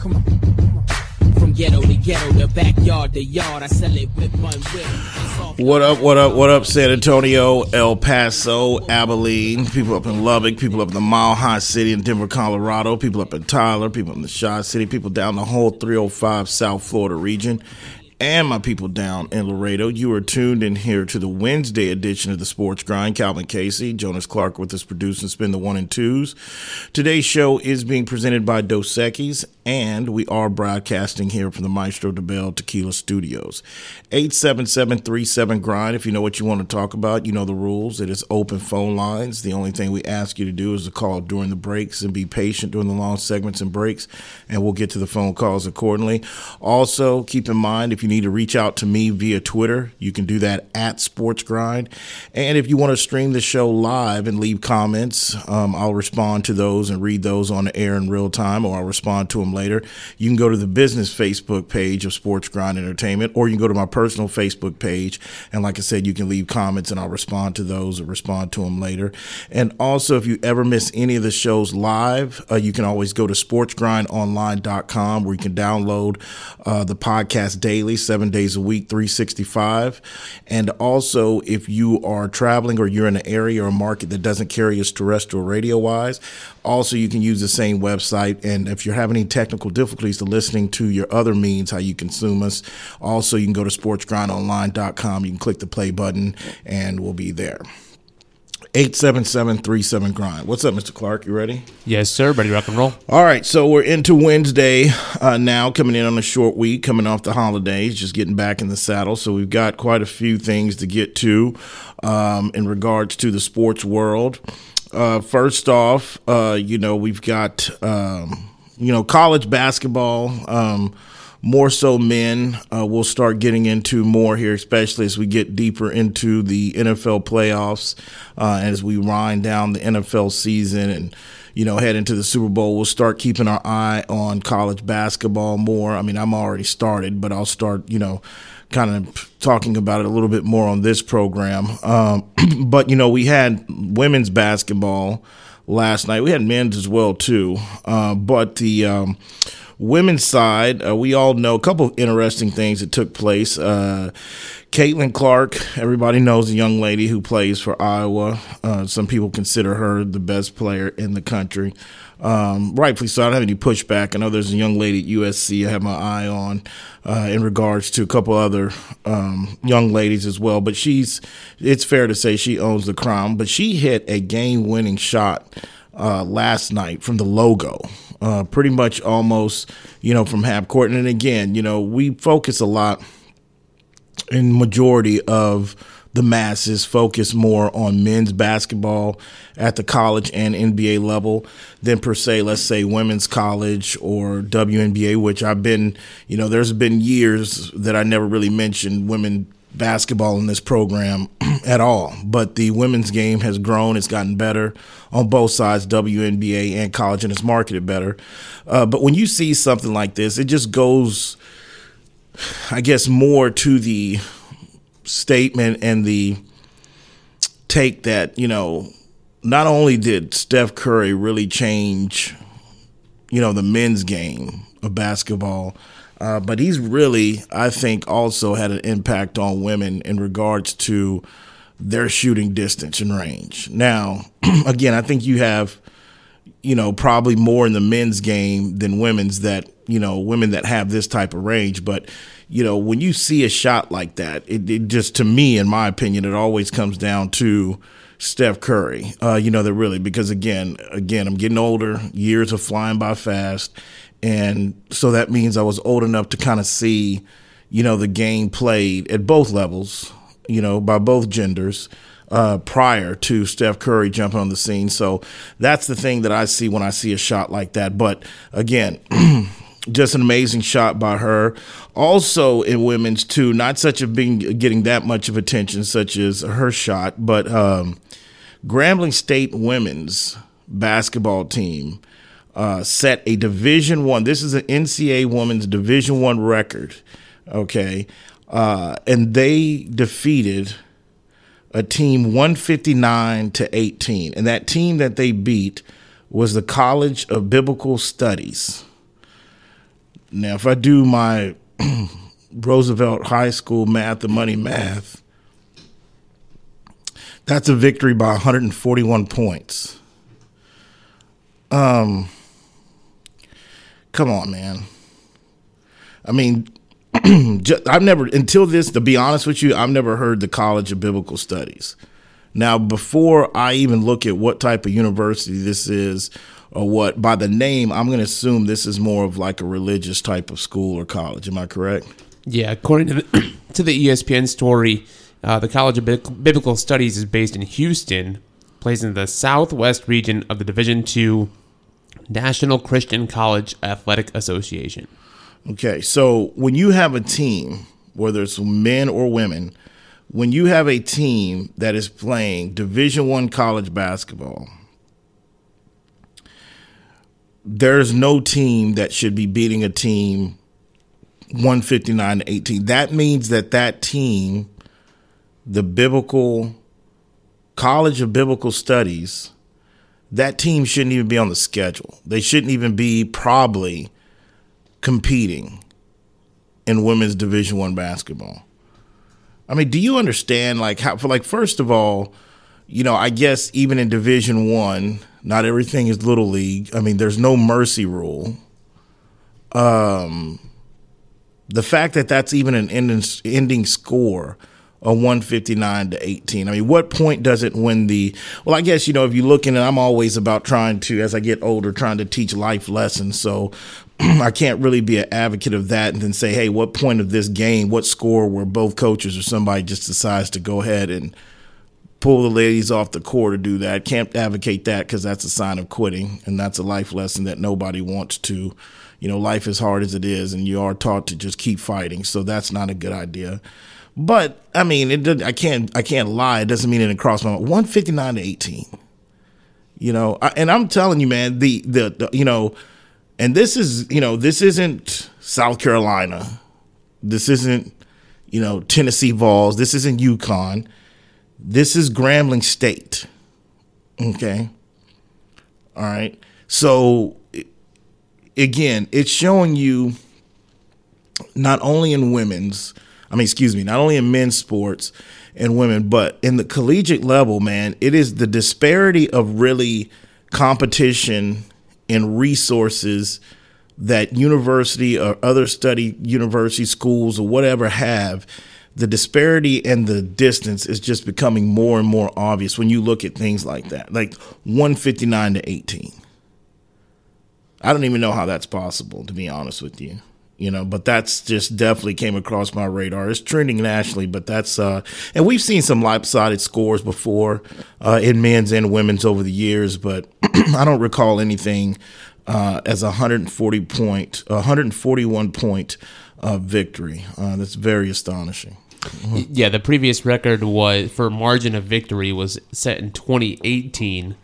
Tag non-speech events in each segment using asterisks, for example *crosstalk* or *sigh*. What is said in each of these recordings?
Come on. From ghetto to ghetto, the backyard to yard, I sell it with one whip. What up, what up, what up, San Antonio, El Paso, Abilene, people up in Lubbock, people up in the Mile High City in Denver, Colorado, people up in Tyler, people in the Shaw City, people down the whole 305 South Florida region, and my people down in Laredo. You are tuned in here to the Wednesday edition of the Sports Grind. Calvin Casey, Jonas Clark with us producing Spin the One and Twos. Today's show is being presented by Dos Equis, and we are broadcasting here from the Maestro Dobel Tequila Studios. 877 Grind. If you know what you want to talk about, you know the rules. It is open phone lines. The only thing we ask you to do is to call during the breaks and be patient during the long segments and breaks, and we'll get to the phone calls accordingly. Also, keep in mind if you need to reach out to me via Twitter, you can do that at Sports Grind. And if you want to stream the show live and leave comments, um, I'll respond to those and read those on the air in real time, or I'll respond to them later. You can go to the business Facebook page of Sports Grind Entertainment, or you can go to my personal Facebook page. And like I said, you can leave comments and I'll respond to those or respond to them later. And also, if you ever miss any of the shows live, uh, you can always go to sportsgrindonline.com where you can download uh, the podcast daily, seven days a week, 365. And also, if you are traveling or you're in an area or a market that doesn't carry us terrestrial radio wise, also you can use the same website. And if you're having any technical difficulties to listening to your other means, how you consume us, also you can go to sportsgrindonline.com. You can click the play button and we'll be there. 877 grind. What's up, Mr. Clark? You ready? Yes, sir. Ready to rock and roll. All right, so we're into Wednesday uh, now, coming in on a short week, coming off the holidays, just getting back in the saddle. So we've got quite a few things to get to um, in regards to the sports world. Uh, first off, uh, you know, we've got, um, you know, college basketball. Um, more so men uh, we'll start getting into more here, especially as we get deeper into the NFL playoffs, uh, as we wind down the NFL season and you know head into the Super Bowl. We'll start keeping our eye on college basketball more. I mean, I'm already started, but I'll start you know kind of talking about it a little bit more on this program. Um, *clears throat* but you know, we had women's basketball last night. We had men's as well too, uh, but the um, women's side, uh, we all know a couple of interesting things that took place. Uh, Caitlin Clark, everybody knows a young lady who plays for Iowa. Uh, some people consider her the best player in the country. Um, rightfully so. I don't have any pushback. I know there's a young lady at USC I have my eye on uh, in regards to a couple other um, young ladies as well. But she's, it's fair to say she owns the crown. But she hit a game winning shot uh, last night from the logo uh, pretty much almost, you know, from half court. And again, you know, we focus a lot in majority of the masses focus more on men's basketball at the college and NBA level than per se, let's say women's college or WNBA, which I've been, you know, there's been years that I never really mentioned women basketball in this program *clears throat* at all. But the women's game has grown, it's gotten better on both sides, WNBA and college, and it's marketed better. Uh, but when you see something like this, it just goes, I guess, more to the statement and the take that, you know, not only did Steph Curry really change, you know, the men's game of basketball, uh, but he's really, I think, also had an impact on women in regards to their shooting distance and range. Now, *clears throat* again, I think you have, you know, probably more in the men's game than women's that, you know, women that have this type of range. But, you know, when you see a shot like that, it, it just, to me, in my opinion, it always comes down to Steph Curry. Uh, you know, that really, because again, again, I'm getting older, years are flying by fast. And so that means I was old enough to kind of see, you know, the game played at both levels, you know, by both genders. Uh, prior to Steph Curry jumping on the scene. So that's the thing that I see when I see a shot like that. But again, *clears throat* just an amazing shot by her. Also in women's too, not such a being getting that much of attention such as her shot, but um, Grambling State women's basketball team uh, set a Division One. This is an NCAA women's Division One record. Okay, uh, and they defeated a team 159 to 18, and that team that they beat was the College of Biblical Studies. Now, if I do my *clears throat* Roosevelt High School math and money math, that's a victory by 141 points. Um, come on, man. I mean, *clears throat* I've never until this. To be honest with you, I've never heard the College of Biblical Studies. Now, before I even look at what type of university this is or what, by the name, I'm going to assume this is more of like a religious type of school or college. Am I correct? Yeah, according to the, *clears throat* to the ESPN story, uh, the College of Biblical Studies is based in Houston, plays in the southwest region of the Division II National Christian College Athletic Association. Okay, so when you have a team, whether it's men or women, when you have a team that is playing Division One college basketball, there's no team that should be beating a team 159 to 18. That means that that team, the biblical College of Biblical Studies, that team shouldn't even be on the schedule. They shouldn't even be probably competing in women's Division 1 basketball. I mean, do you understand like how for like first of all, you know, I guess even in Division 1, not everything is little league. I mean, there's no mercy rule. Um the fact that that's even an ending, ending score a 159 to 18. I mean, what point does it win the? Well, I guess you know if you look in, it, I'm always about trying to, as I get older, trying to teach life lessons. So *clears throat* I can't really be an advocate of that and then say, hey, what point of this game, what score where both coaches or somebody just decides to go ahead and pull the ladies off the court to do that. Can't advocate that because that's a sign of quitting, and that's a life lesson that nobody wants to. You know, life is hard as it is, and you are taught to just keep fighting. So that's not a good idea. But I mean, it. I can't. I can't lie. It doesn't mean it didn't cross my mind. One fifty nine to eighteen. You know, and I'm telling you, man. The, the the you know, and this is you know this isn't South Carolina. This isn't you know Tennessee Vols. This isn't UConn this is Grambling State. Okay. All right. So again, it's showing you not only in women's, I mean, excuse me, not only in men's sports and women, but in the collegiate level, man, it is the disparity of really competition and resources that university or other study university schools or whatever have the disparity and the distance is just becoming more and more obvious when you look at things like that, like 159 to 18. I don't even know how that's possible, to be honest with you. You know, but that's just definitely came across my radar. It's trending nationally, but that's uh, and we've seen some lopsided scores before uh, in men's and women's over the years, but *clears throat* I don't recall anything uh, as a 140 point, 141 point uh, victory. Uh, that's very astonishing. Yeah, the previous record was for margin of victory was set in 2018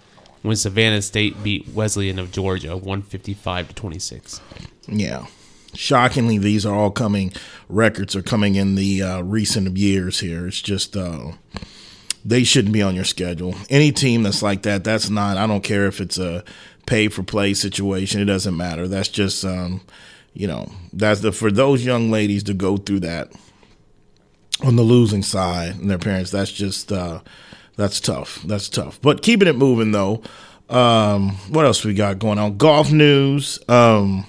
when Savannah State beat Wesleyan of Georgia 155 to 26. Yeah. Shockingly, these are all coming records are coming in the uh, recent years here. It's just uh, they shouldn't be on your schedule. Any team that's like that, that's not. I don't care if it's a pay for play situation. It doesn't matter. That's just um, you know that's the for those young ladies to go through that on the losing side and their parents. That's just uh, that's tough. That's tough. But keeping it moving though. Um, what else we got going on? Golf news. Um,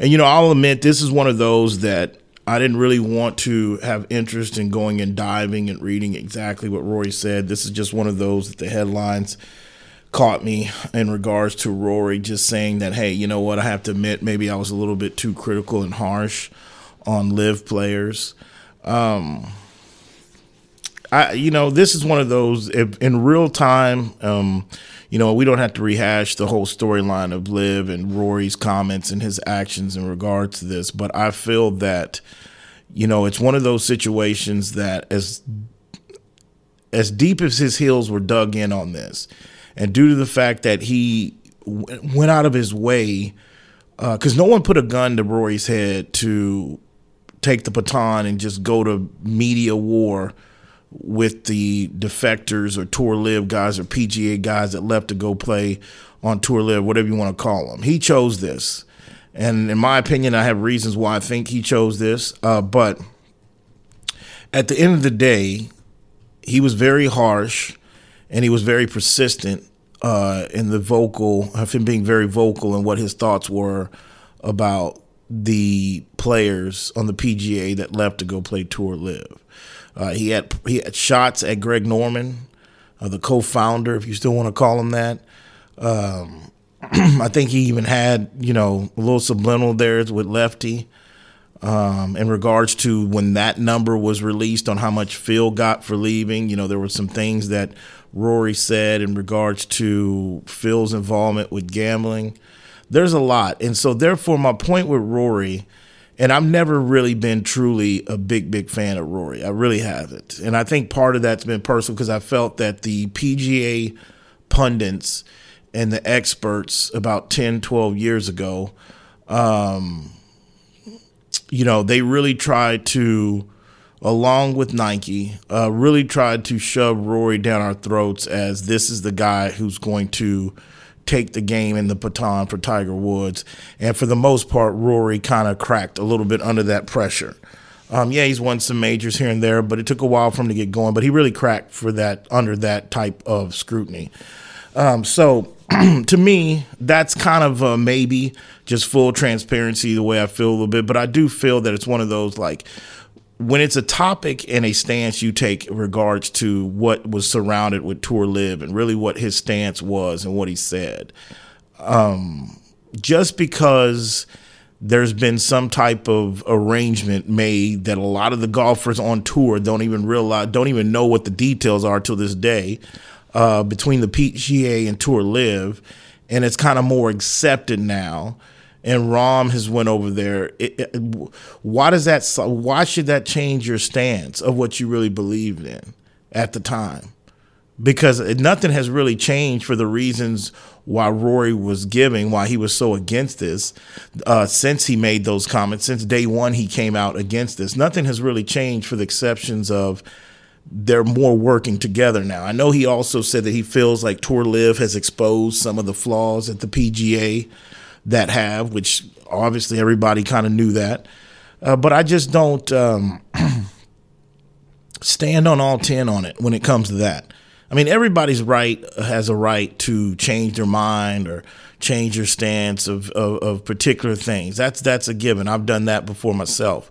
and you know, I'll admit this is one of those that I didn't really want to have interest in going and diving and reading exactly what Rory said. This is just one of those that the headlines caught me in regards to Rory just saying that, hey, you know what? I have to admit, maybe I was a little bit too critical and harsh on LIV players. Um, I, you know, this is one of those if, in real time. Um, you know, we don't have to rehash the whole storyline of LIV and Rory's comments and his actions in regards to this, but I feel that, you know, it's one of those situations that as as deep as his heels were dug in on this, and due to the fact that he w- went out of his way, because uh, no one put a gun to Rory's head to take the baton and just go to media war with the defectors or tour LIV guys or PGA guys that left to go play on tour LIV, whatever you want to call them. He chose this. And in my opinion, I have reasons why I think he chose this. Uh, but at the end of the day, he was very harsh and he was very persistent uh, in the vocal, of him being very vocal in what his thoughts were about the players on the PGA that left to go play Tour LIV. Uh, he had he had shots at Greg Norman, uh, the co-founder, if you still want to call him that. Um, *clears throat* I think he even had you know a little subliminal there with Lefty um, in regards to when that number was released on how much Phil got for leaving. You know, there were some things that Rory said in regards to Phil's involvement with gambling. There's a lot. And so, therefore, my point with Rory, and I've never really been truly a big, big fan of Rory. I really haven't. And I think part of that's been personal because I felt that the PGA pundits and the experts about 10, 12 years ago, um, you know, they really tried to, along with Nike, uh, really tried to shove Rory down our throats as this is the guy who's going to take the game in the baton for Tiger Woods. And for the most part, Rory kind of cracked a little bit under that pressure. Um, yeah, he's won some majors here and there, but it took a while for him to get going. But he really cracked for that under that type of scrutiny. Um, so *clears throat* to me, that's kind of a maybe just full transparency the way I feel a little bit. But I do feel that it's one of those like when it's a topic and a stance you take in regards to what was surrounded with Tour LIV and really what his stance was and what he said. Um, just because there's been some type of arrangement made that a lot of the golfers on tour don't even realize, don't even know what the details are till this day uh, between the PGA and Tour LIV, and it's kind of more accepted now. And Rahm has went over there. It, it, why does that? Why should that change your stance of what you really believed in at the time? Because nothing has really changed for the reasons why Rory was giving, why he was so against this, uh, since he made those comments. Since day one, he came out against this. Nothing has really changed for the exceptions of they're more working together now. I know he also said that he feels like Tour LIV has exposed some of the flaws at the PGA that have, which obviously everybody kind of knew that. Uh, but I just don't um, *clears throat* stand on all 10 on it when it comes to that. I mean, everybody's right has a right to change their mind or change your stance of, of, of particular things. That's that's a given. I've done that before myself.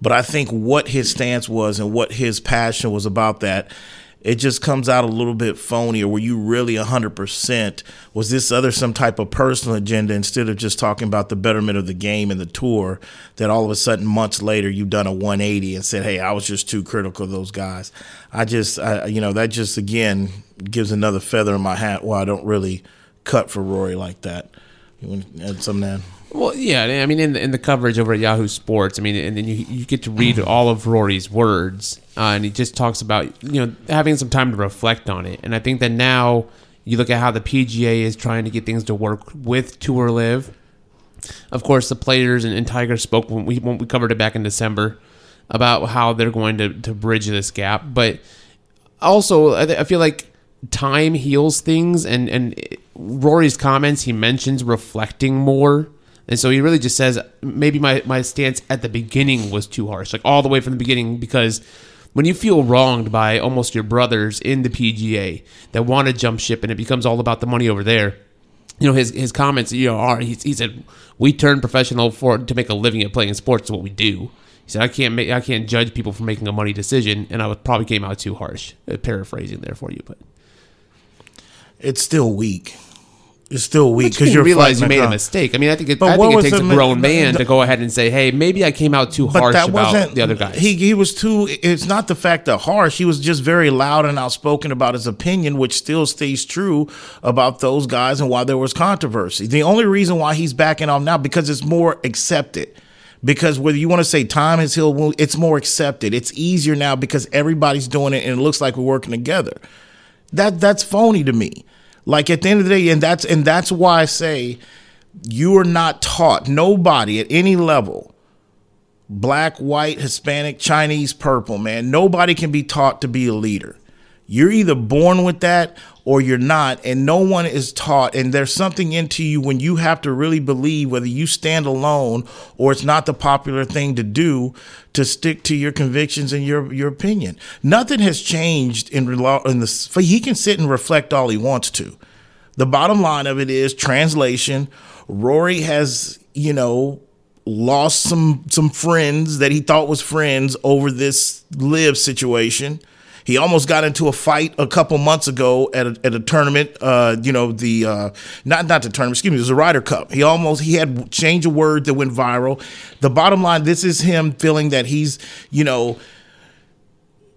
But I think what his stance was and what his passion was about that, it just comes out a little bit phony. Or were you really 100%? Was this other some type of personal agenda instead of just talking about the betterment of the game and the tour? That all of a sudden, months later, you've done a 180 and said, hey, I was just too critical of those guys. I just, I, you know, that just again gives another feather in my hat why I don't really cut for Rory like that. You want to add something, Nan? Well, yeah, I mean, in the, in the coverage over at Yahoo Sports, I mean, and then you you get to read all of Rory's words, uh, and he just talks about you know having some time to reflect on it, and I think that now you look at how the PGA is trying to get things to work with Tour LIV. Of course, the players and, and Tiger spoke when we when we covered it back in December about how they're going to to bridge this gap, but also I, I feel like time heals things, and and Rory's comments he mentions reflecting more and so he really just says maybe my, my stance at the beginning was too harsh, like all the way from the beginning, because when you feel wronged by almost your brothers in the PGA that want to jump ship and it becomes all about the money over there, you know his his comments you know are he, he said we turn professional for to make a living at playing sports is what we do. He said I can't make I can't judge people for making a money decision, and I was, probably came out too harsh. Uh, paraphrasing there for you, but it's still weak is still weak because you realize you made a mistake. I mean, I think it, I think it takes a grown man the, to go ahead and say, "Hey, maybe I came out too harsh about the other guys." He he was too. It's not the fact that harsh. He was just very loud and outspoken about his opinion, which still stays true about those guys and why there was controversy. The only reason why he's backing off now because it's more accepted. Because whether you want to say time has healed, it's more accepted. It's easier now because everybody's doing it and it looks like we're working together. That that's phony to me. Like at the end of the day, and that's and that's why I say you are not taught, nobody at any level, black, white, Hispanic, Chinese, purple, man, nobody can be taught to be a leader. You're either born with that or you're not, and no one is taught. And there's something into you when you have to really believe whether you stand alone or it's not the popular thing to do to stick to your convictions and your your opinion. Nothing has changed in, in the. He can sit and reflect all he wants to. The bottom line of it is translation. Rory has, you know, lost some some friends that he thought was friends over this LIV situation. He almost got into a fight a couple months ago at a, at a tournament. Uh, you know the uh, not not the tournament. Excuse me. It was a Ryder Cup. He almost he had change a word that went viral. The bottom line. This is him feeling that he's you know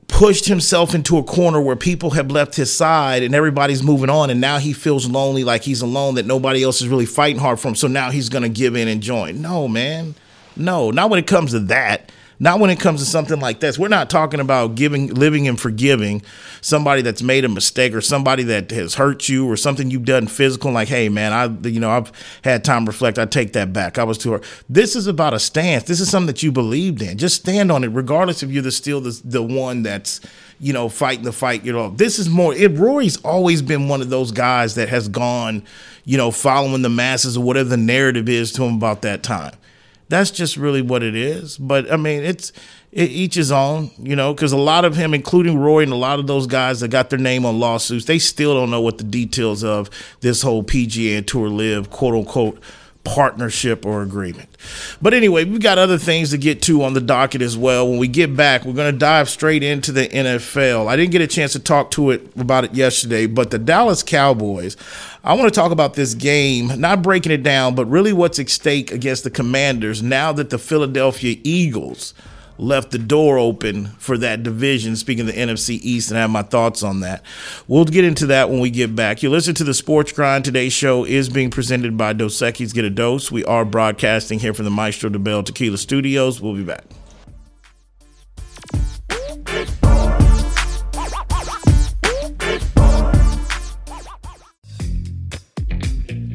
pushed himself into a corner where people have left his side and everybody's moving on and now he feels lonely like he's alone that nobody else is really fighting hard for him so now he's going to give in and join no man no not when it comes to that not when it comes to something like this. We're not talking about giving, living, and forgiving somebody that's made a mistake or somebody that has hurt you or something you've done physical. Like, hey, man, I, you know, I've had time to reflect. I take that back. I was too hard. This is about a stance. This is something that you believed in. Just stand on it, regardless if you're the still the, the one that's you know, fighting the fight. You know, this is more. It Rory's always been one of those guys that has gone, you know, following the masses or whatever the narrative is to him about that time. That's just really what it is. But I mean, it's it, each his own, you know, because a lot of him, including Roy and a lot of those guys that got their name on lawsuits, they still don't know what the details of this whole PGA Tour LIV quote unquote partnership or agreement. But anyway, we've got other things to get to on the docket as well. When we get back, we're going to dive straight into the NFL. I didn't get a chance to talk to it about it yesterday, but the Dallas Cowboys I want to talk about this game, not breaking it down, but really what's at stake against the Commanders now that the Philadelphia Eagles left the door open for that division. Speaking of the NFC East, and I have my thoughts on that. We'll get into that when we get back. You listen to the Sports Grind. Today's show is being presented by Dos Equis Get a Dose. We are broadcasting here from the Maestro Dobel Tequila Studios. We'll be back.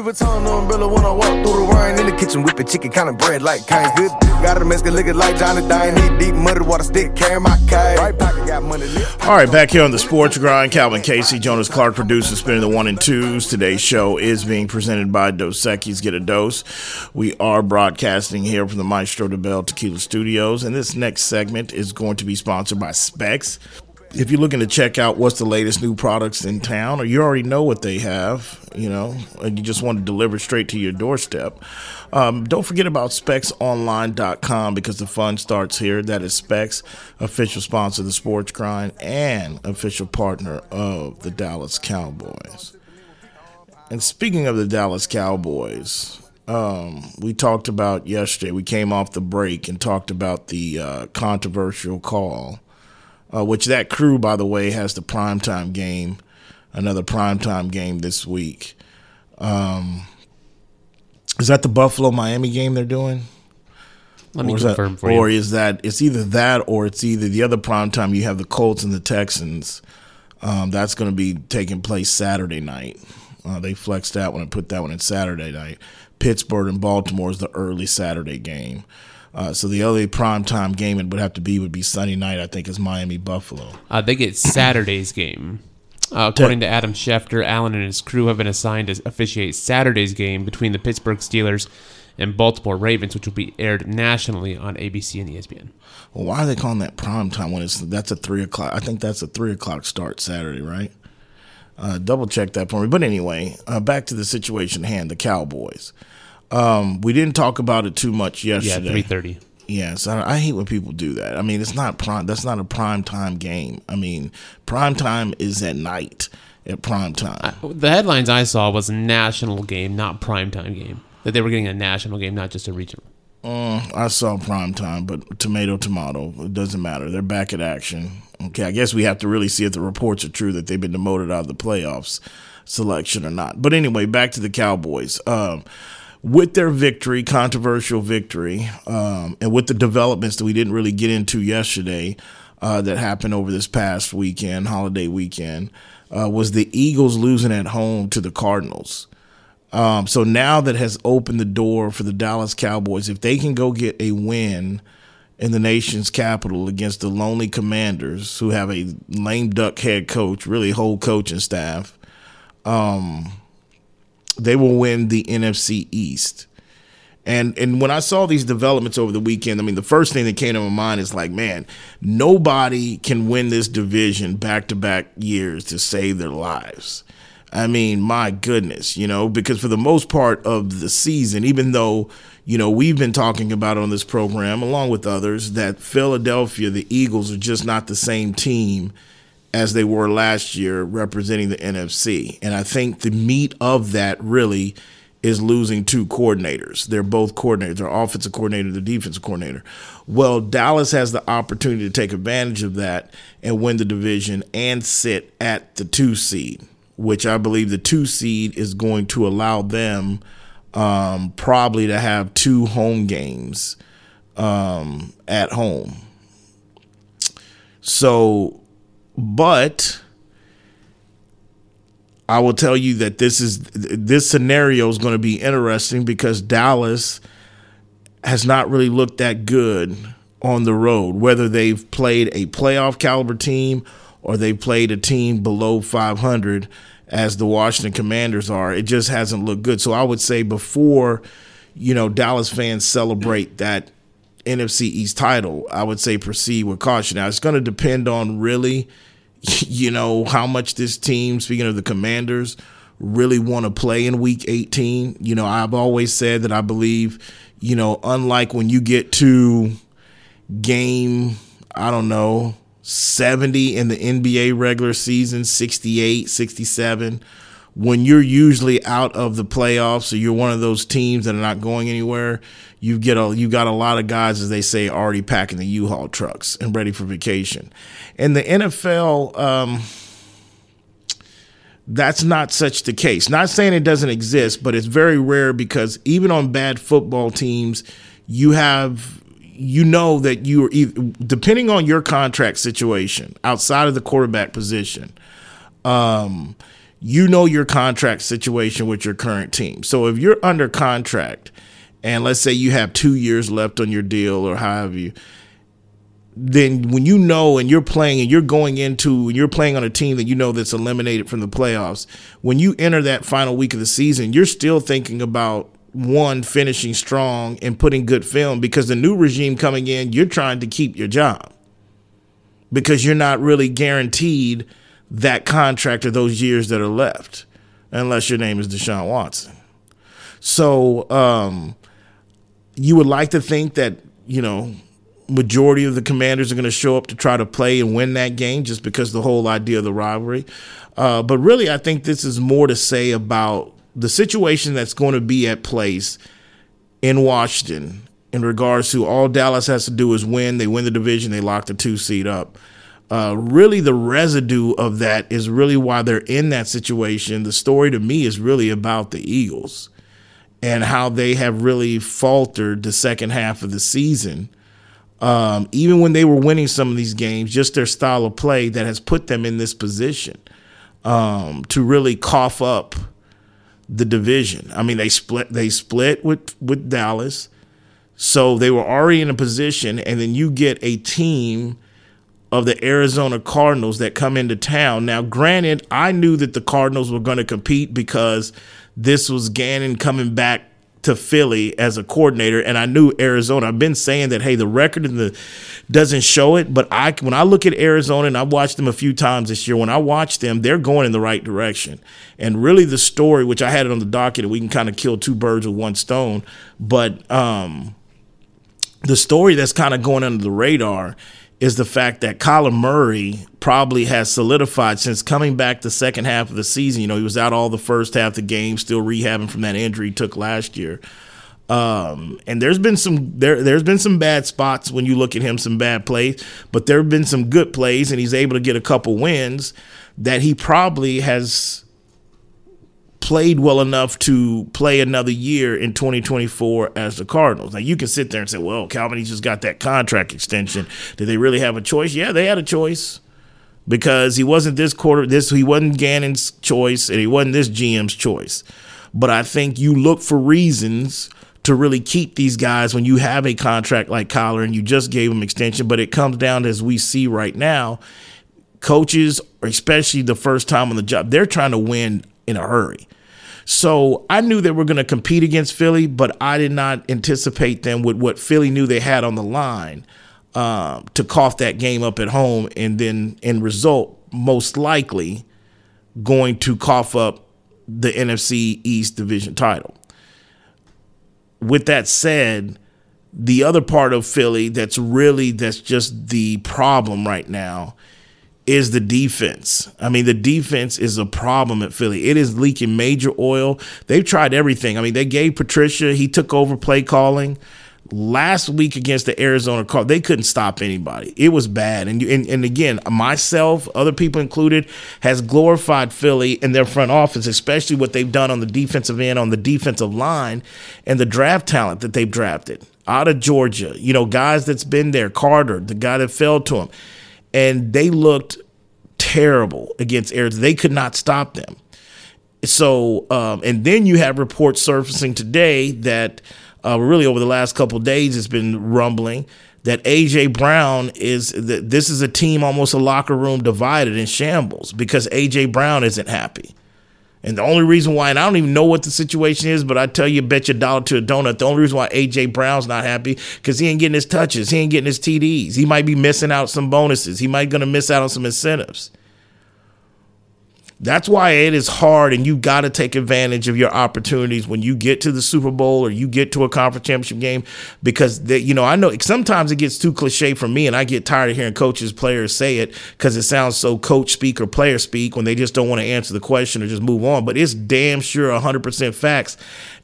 Louis Vuitton umbrella when I walk through the rain in the kitchen whipping chicken kind of bread like kind good. Got a Mexican looking like Johnny Dine. Need deep muddy water stick, carry my cane. Right pocket got money. All right, back here on the Sports Grind, Calvin Casey, Jonas Clark producer, spinning the one and twos. Today's show is being presented by Dos Equis Get a Dose. We are broadcasting here from the Maestro Dobel Tequila Studios, and this next segment is going to be sponsored by Spec's if you're looking to check out what's the latest new products in town, or you already know what they have, you know, and you just want to deliver straight to your doorstep, um, don't forget about SpecsOnline.com because the fun starts here. That is Spec's, official sponsor of the Sports Grind and official partner of the Dallas Cowboys. And speaking of the Dallas Cowboys, um, we talked about yesterday. We came off the break and talked about the uh, controversial call uh, which that crew, by the way, has the primetime game, another primetime game this week. Um, is that the Buffalo Miami game they're doing? Let me or confirm that, for you. Or is that it's either that or it's either the other primetime you have the Colts and the Texans. Um, that's going to be taking place Saturday night. Uh, they flexed that one and put that one in Saturday night. Pittsburgh and Baltimore is the early Saturday game. Uh, so the only primetime game it would have to be would be Sunday night. I think is Miami Buffalo. Uh, they get Saturday's game. Uh, according to Adam Schefter, Allen and his crew have been assigned to officiate Saturday's game between the Pittsburgh Steelers and Baltimore Ravens, which will be aired nationally on ABC and ESPN. Well, why are they calling that prime time when it's that's a three o'clock? I think that's a three o'clock start Saturday, right? Uh, double check that for me. But anyway, uh, back to the situation at hand: the Cowboys. Um, we didn't talk about it too much yesterday. Yeah, three thirty. Yes, I, I hate when people do that. I mean, it's not prime. That's not a prime time game. I mean, prime time is at night at prime time. The headlines I saw was national game, not prime time game. That they were getting a national game, not just a regional. Mm, I saw prime time, but tomato, tomato. It doesn't matter. They're back at action. Okay, I guess we have to really see if the reports are true that they've been demoted out of the playoffs selection or not. But anyway, back to the Cowboys. Um, with their victory, controversial victory, um, and with the developments that we didn't really get into yesterday uh, that happened over this past weekend, holiday weekend, uh, was the Eagles losing at home to the Cardinals. Um, so now that has opened the door for the Dallas Cowboys, if they can go get a win in the nation's capital against the lonely Commanders, who have a lame duck head coach, really whole coaching staff, um, they will win the NFC East. And and when I saw these developments over the weekend, I mean, the first thing that came to my mind is like, man, nobody can win this division back to back years to save their lives. I mean, my goodness, you know, because for the most part of the season, even though, you know, we've been talking about on this program, along with others, that Philadelphia, the Eagles, are just not the same team as they were last year representing the NFC. And I think the meat of that really is losing two coordinators. They're both coordinators, their offensive coordinator, the defensive coordinator. Well, Dallas has the opportunity to take advantage of that and win the division and sit at the two seed, which I believe the two seed is going to allow them um, probably to have two home games um, at home. So, but I will tell you that this is this scenario is going to be interesting because Dallas has not really looked that good on the road. Whether they've played a playoff caliber team or they've played a team below 500, as the Washington Commanders are, it just hasn't looked good. So I would say before, you know, Dallas fans celebrate that NFC East title, I would say proceed with caution. Now it's going to depend on really *laughs* you know, how much this team, speaking of the commanders, really want to play in week 18. You know, I've always said that I believe, you know, unlike when you get to game, I don't know, 70 in the NBA regular season, 68, 67, when you're usually out of the playoffs or you're one of those teams that are not going anywhere, you get a you got a lot of guys, as they say, already packing the U-Haul trucks and ready for vacation. And the NFL, um, that's not such the case. Not saying it doesn't exist, but it's very rare because even on bad football teams, you have you know that you are either, depending on your contract situation outside of the quarterback position. Um, you know your contract situation with your current team. So if you're under contract and let's say you have two years left on your deal or however you then when you know and you're playing and you're going into and you're playing on a team that you know that's eliminated from the playoffs, when you enter that final week of the season, you're still thinking about one finishing strong and putting good film because the new regime coming in, you're trying to keep your job because you're not really guaranteed that contract or those years that are left unless your name is Deshaun Watson. So um, you would like to think that, you know, majority of the commanders are going to show up to try to play and win that game just because the whole idea of the rivalry. Uh, but really, I think this is more to say about the situation that's going to be at place in Washington in regards to all Dallas has to do is win. They win the division, they lock the two seed up. Uh, really, the residue of that is really why they're in that situation. The story to me is really about the Eagles and how they have really faltered the second half of the season um, even when they were winning some of these games, just their style of play that has put them in this position um, to really cough up the division. I mean, they split they split with with Dallas, so they were already in a position, and then you get a team of the Arizona Cardinals that come into town. Now, granted, I knew that the Cardinals were going to compete because this was Gannon coming back to Philly as a coordinator, and I knew Arizona. I've been saying that hey, the record in the doesn't show it, but I when I look at Arizona and I've watched them a few times this year, when I watch them, they're going in the right direction. And really, the story, which I had it on the docket, we can kind of kill two birds with one stone, but um, the story that's kind of going under the radar is the fact that Kyler Murray probably has solidified since coming back the second half of the season. You know, he was out all the first half of the game, still rehabbing from that injury he took last year. Um, and there's been some there there's been some bad spots when you look at him, some bad plays, but there have been some good plays, and he's able to get a couple wins that he probably has played well enough to play another year in 2024 as the Cardinals. Now you can sit there and say, "Well, Calvin, just got that contract extension. Did they really have a choice?" Yeah, they had a choice because he wasn't this quarter. This he wasn't Gannon's choice, and he wasn't this GM's choice. But I think you look for reasons to really keep these guys when you have a contract like Kyler and you just gave him extension. But it comes down as we see right now, coaches, especially the first time on the job, they're trying to win in a hurry. So I knew they were going to compete against Philly, but I did not anticipate them with what Philly knew they had on the line uh, to cough that game up at home, and then in result, most likely going to cough up the NFC East division title. With that said, the other part of Philly that's really that's just the problem right now is the defense. I mean, the defense is a problem at Philly. It is leaking major oil. They've tried everything. I mean, they gave Patricia, he took over play calling. Last week against the Arizona Cardinals, they couldn't stop anybody. It was bad. And, and and again, myself, other people included, has glorified Philly in their front office, especially what they've done on the defensive end, on the defensive line, and the draft talent that they've drafted out of Georgia. You know, guys that's been there, Carter, the guy that fell to him and they looked terrible against Arizona. They could not stop them. So, um, and then you have reports surfacing today that uh, really over the last couple days it's been rumbling that AJ Brown is that this is a team almost a locker room divided in shambles because AJ Brown isn't happy. And the only reason why, and I don't even know what the situation is, but I tell you, bet your dollar to a donut. The only reason why AJ Brown's not happy because he ain't getting his touches, he ain't getting his TDs. He might be missing out some bonuses. He might gonna miss out on some incentives. That's why it is hard, and you got to take advantage of your opportunities when you get to the Super Bowl or you get to a conference championship game. Because they, you know, I know sometimes it gets too cliche for me, and I get tired of hearing coaches, players say it because it sounds so coach speak or player speak when they just don't want to answer the question or just move on. But it's damn sure 100% facts.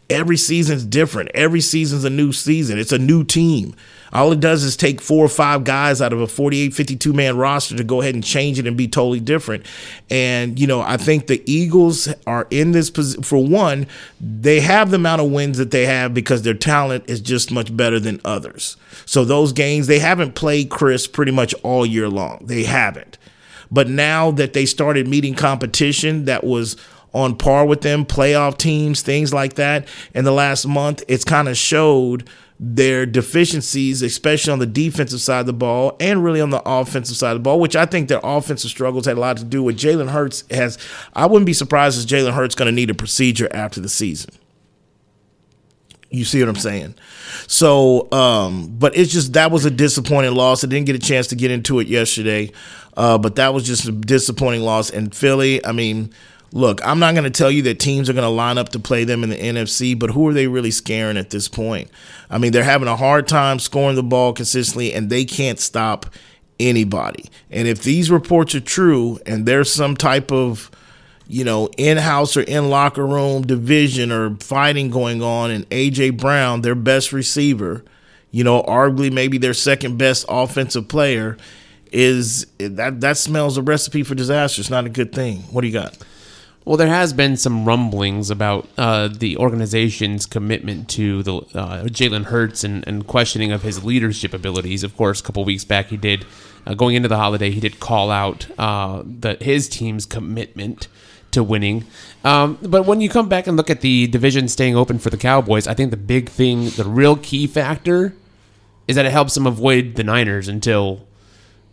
Every season's different. Every season's a new season. It's a new team. All it does is take four or five guys out of a 48, 52 man roster to go ahead and change it and be totally different. And, you know, I think the Eagles are in this position. For one, they have the amount of wins that they have because their talent is just much better than others. So those games, they haven't played Chris pretty much all year long. They haven't. But now that they started meeting competition that was on par with them, playoff teams, things like that, in the last month, it's kind of showed their deficiencies, especially on the defensive side of the ball and really on the offensive side of the ball, which I think their offensive struggles had a lot to do with. Jalen Hurts has, I wouldn't be surprised if Jalen Hurts going to need a procedure after the season. You see what I'm saying? So, um, but it's just that was a disappointing loss. I didn't get a chance to get into it yesterday, uh, but that was just a disappointing loss. And Philly, I mean, look, I'm not going to tell you that teams are going to line up to play them in the NFC, but who are they really scaring at this point? I mean, they're having a hard time scoring the ball consistently, and they can't stop anybody. And if these reports are true, and there's some type of you know, in house or in locker room division or fighting going on, and AJ Brown, their best receiver, you know, arguably maybe their second best offensive player, is that that smells a recipe for disaster. It's not a good thing. What do you got? Well, there has been some rumblings about uh, the organization's commitment to the uh, Jalen Hurts and, and questioning of his leadership abilities. Of course, a couple weeks back, he did uh, going into the holiday, he did call out uh, the his team's commitment to winning. Um, but when you come back and look at the division staying open for the Cowboys, I think the big thing, the real key factor, is that it helps them avoid the Niners until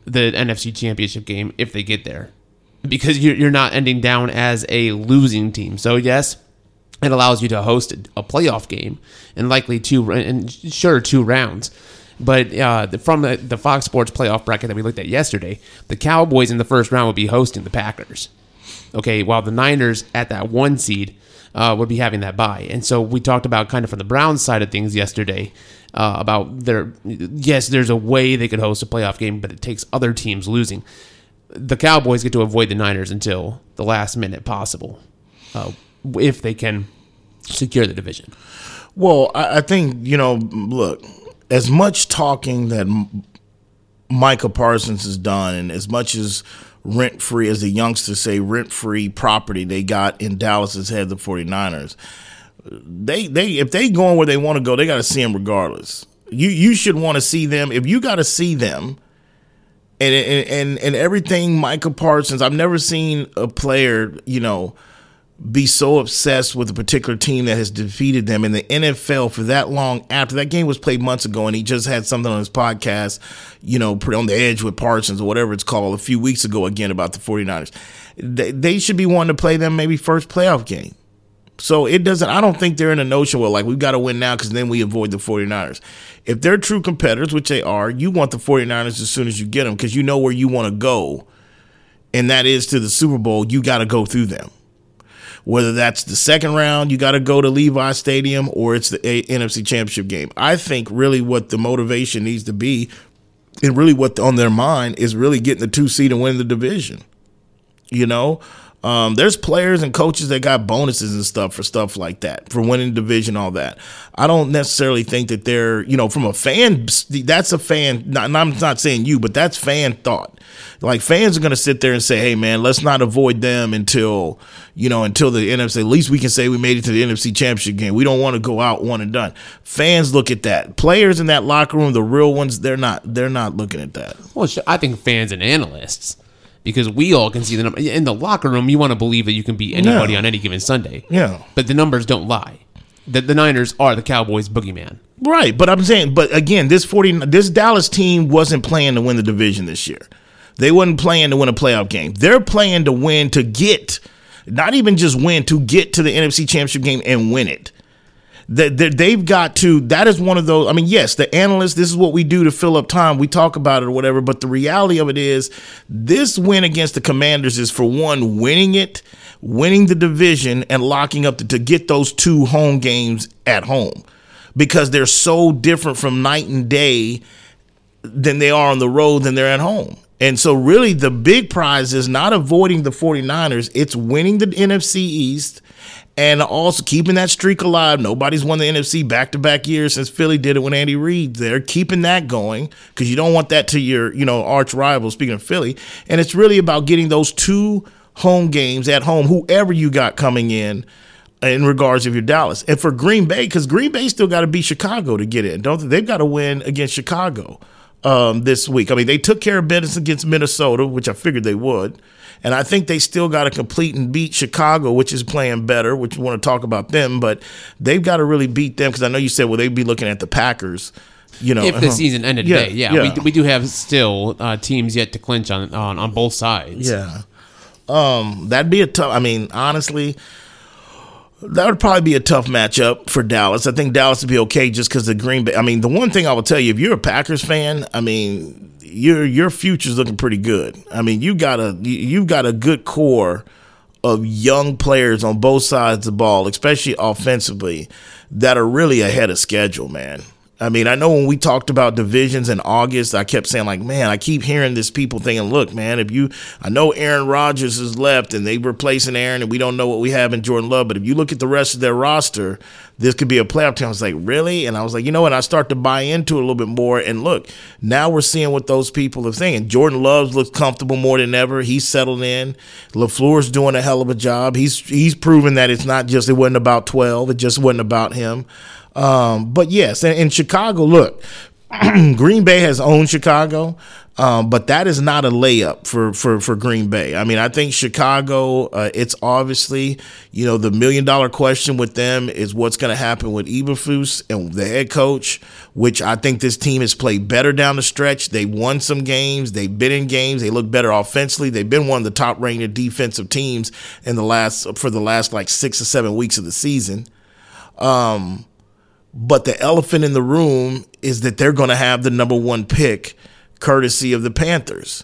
the NFC Championship game if they get there because you're, not ending down as a losing team. So yes, it allows you to host a playoff game and likely two and sure two rounds. But uh, from the, the Fox Sports playoff bracket that we looked at yesterday, the Cowboys in the first round would be hosting the Packers. Okay, while the Niners at that one seed uh, would be having that bye. And so we talked about kind of from the Browns side of things yesterday uh, about their yes, there's a way they could host a playoff game, but it takes other teams losing the Cowboys get to avoid the Niners until the last minute possible, uh, if they can secure the division. Well, I, I think you know. Look, as much talking that Micah Parsons has done, and as much as rent free, as the youngsters say, rent free property they got in Dallas as head the 49ers. They they if they going where they want to go, they got to see them regardless. You you should want to see them. If you got to see them, and and and, everything Micah Parsons, I've never seen a player, you know, be so obsessed with a particular team that has defeated them in the NFL for that long after that game was played months ago and he just had something on his podcast, you know, on the edge with Parsons or whatever it's called a few weeks ago again about the 49ers. They, they should be wanting to play them maybe first playoff game. So it doesn't, I don't think they're in a notion where like we've got to win now because then we avoid the 49ers. If they're true competitors, which they are, you want the 49ers as soon as you get them because you know where you want to go. And that is to the Super Bowl. You got to go through them. Whether that's the second round, you got to go to Levi Stadium, or it's the A- NFC Championship game. I think really what the motivation needs to be, and really what on their mind is really getting the two seed and winning the division. You know, um, there's players and coaches that got bonuses and stuff for stuff like that, for winning division, all that. I don't necessarily think that they're, you know, from a fan, that's a fan. Not, I'm not saying you, but that's fan thought. Like fans are going to sit there and say, "Hey, man, let's not avoid them until, you know, until the NFC. At least we can say we made it to the NFC Championship game. We don't want to go out one and done." Fans look at that. Players in that locker room, the real ones, they're not. They're not looking at that. Well, I think fans and analysts because we all can see the number in the locker room. You want to believe that you can beat anybody on any given Sunday. Yeah. but the numbers don't lie. The, the Niners are the Cowboys' boogeyman. Right, but I'm saying, but again, this forty, this Dallas team wasn't playing to win the division this year. They wasn't playing to win a playoff game. They're playing to win to get, not even just win to get to the NFC Championship game and win it. That that they've got to. That is one of those. I mean, yes, the analysts. This is what we do to fill up time. We talk about it or whatever. But the reality of it is, this win against the Commanders is for one winning it, winning the division, and locking up to, to get those two home games at home because they're so different from night and day than they are on the road than they're at home. And so really the big prize is not avoiding the 49ers, it's winning the NFC East and also keeping that streak alive. Nobody's won the NFC back-to-back years since Philly did it when Andy Reid there, keeping that going cuz you don't want that to your, you know, arch rival speaking of Philly. And it's really about getting those two home games at home whoever you got coming in in regards of your Dallas. And for Green Bay, because Green Bay still got to beat Chicago to get in, don't they? They've got to win against Chicago um, this week. I mean, they took care of business against Minnesota, which I figured they would. And I think they still got to complete and beat Chicago, which is playing better, which we want to talk about them. But they've got to really beat them because I know you said, well, they'd be looking at the Packers. You know, If the uh-huh. *laughs* season ended Yeah, today, yeah, yeah. We, we do have still uh, teams yet to clinch on, on on both sides. Yeah. Um, that'd be a tough. I mean, honestly, that would probably be a tough matchup for Dallas. I think Dallas would be okay just because the Green Bay. I mean, the one thing I will tell you, if you're a Packers fan, I mean, your your future's looking pretty good. I mean, you got a you- you've got a good core of young players on both sides of the ball, especially offensively, that are really ahead of schedule, man. I mean, I know when we talked about divisions in August, I kept saying like, man, I keep hearing this people thinking, look, man, if you, I know Aaron Rodgers is left and they replacing Aaron, and we don't know what we have in Jordan Love, but if you look at the rest of their roster, this could be a playoff team. I was like, really? And I was like, you know what? I start to buy into it a little bit more. And look, now we're seeing what those people are saying. Jordan Love looks comfortable more than ever. He's settled in. LaFleur's doing a hell of a job. He's he's proven that it's not just it wasn't about twelve. It just wasn't about him. Um, but yes, in, in Chicago, look, *clears throat* Green Bay has owned Chicago, um, but that is not a layup for, for, for Green Bay. I mean, I think Chicago, uh, it's obviously, you know, the million dollar question with them is what's going to happen with Eberflus and the head coach, which I think this team has played better down the stretch. They've won some games. They've been in games. They look better offensively. They've been one of the top rated defensive teams in the last, for the last like six or seven weeks of the season. Um, but the elephant in the room is that they're going to have the number one pick, courtesy of the Panthers.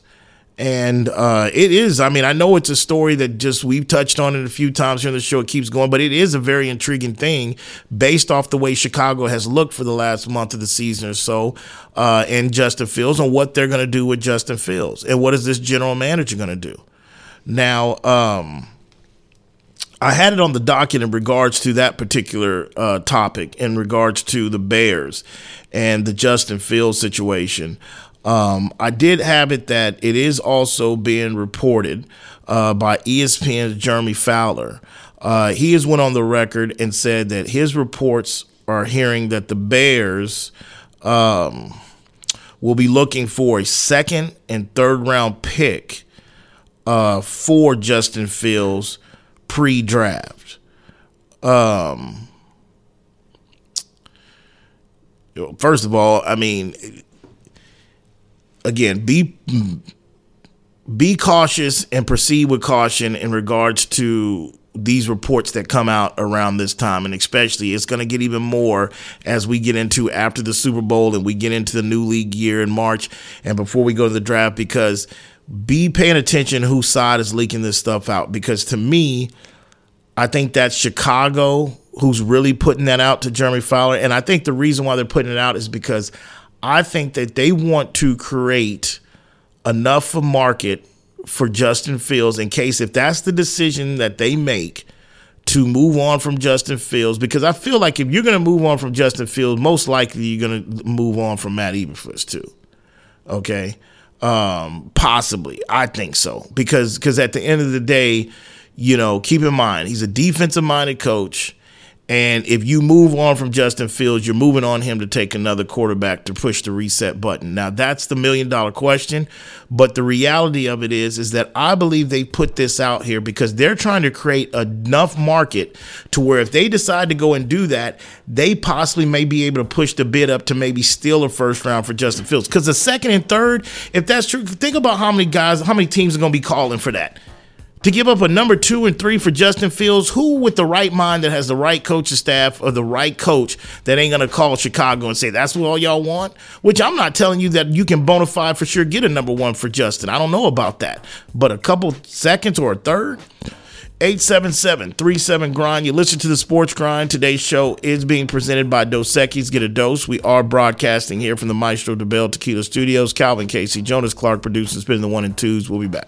And uh, it is, I mean, I know it's a story that just we've touched on it a few times here on the show. It keeps going, but it is a very intriguing thing based off the way Chicago has looked for the last month of the season or so uh, and Justin Fields and what they're going to do with Justin Fields. And what is this general manager going to do? Now, um, I had it on the docket in regards to that particular uh, topic, in regards to the Bears and the Justin Fields situation. Um, I did have it that it is also being reported uh, by ESPN's Jeremy Fowler. Uh, he has went on the record and said that his reports are hearing that the Bears um, will be looking for a second and third round pick uh, for Justin Fields pre-draft. Um, first of all, I mean, again, be be cautious and proceed with caution in regards to these reports that come out around this time and especially it's going to get even more as we get into after the Super Bowl and we get into the new league year in March and before we go to the draft because be paying attention whose side is leaking this stuff out because to me, I think that's Chicago who's really putting that out to Jeremy Fowler. And I think the reason why they're putting it out is because I think that they want to create enough of market for Justin Fields in case if that's the decision that they make to move on from Justin Fields because I feel like if you're going to move on from Justin Fields, most likely you're going to move on from Matt Eberflus too. Okay, um, possibly. I think so because because at the end of the day, you know, keep in mind he's a defensive minded coach. And if you move on from Justin Fields, you're moving on him to take another quarterback to push the reset button. Now that's the million dollar question, but the reality of it is is that I believe they put this out here because they're trying to create enough market to where if they decide to go and do that, they possibly may be able to push the bid up to maybe steal a first round for Justin Fields. Because the second and third, if that's true, think about how many guys, how many teams are going to be calling for that to give up a number two and three for Justin Fields, who with the right mind that has the right coaching staff or the right coach that ain't gonna call Chicago and say that's what all y'all want? Which I'm not telling you that you can bona fide for sure get a number one for Justin. I don't know about that. But a couple seconds or a third. 877-37 grind. You listen to the sports grind. Today's show is being presented by Dos Equis. Get a dose. We are broadcasting here from the Maestro Dobel Tequila Studios. Calvin Casey, Jonas Clark producing, spinning the one and twos. We'll be back.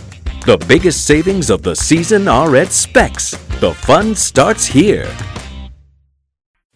The biggest savings of the season are at Spec's. The fun starts here.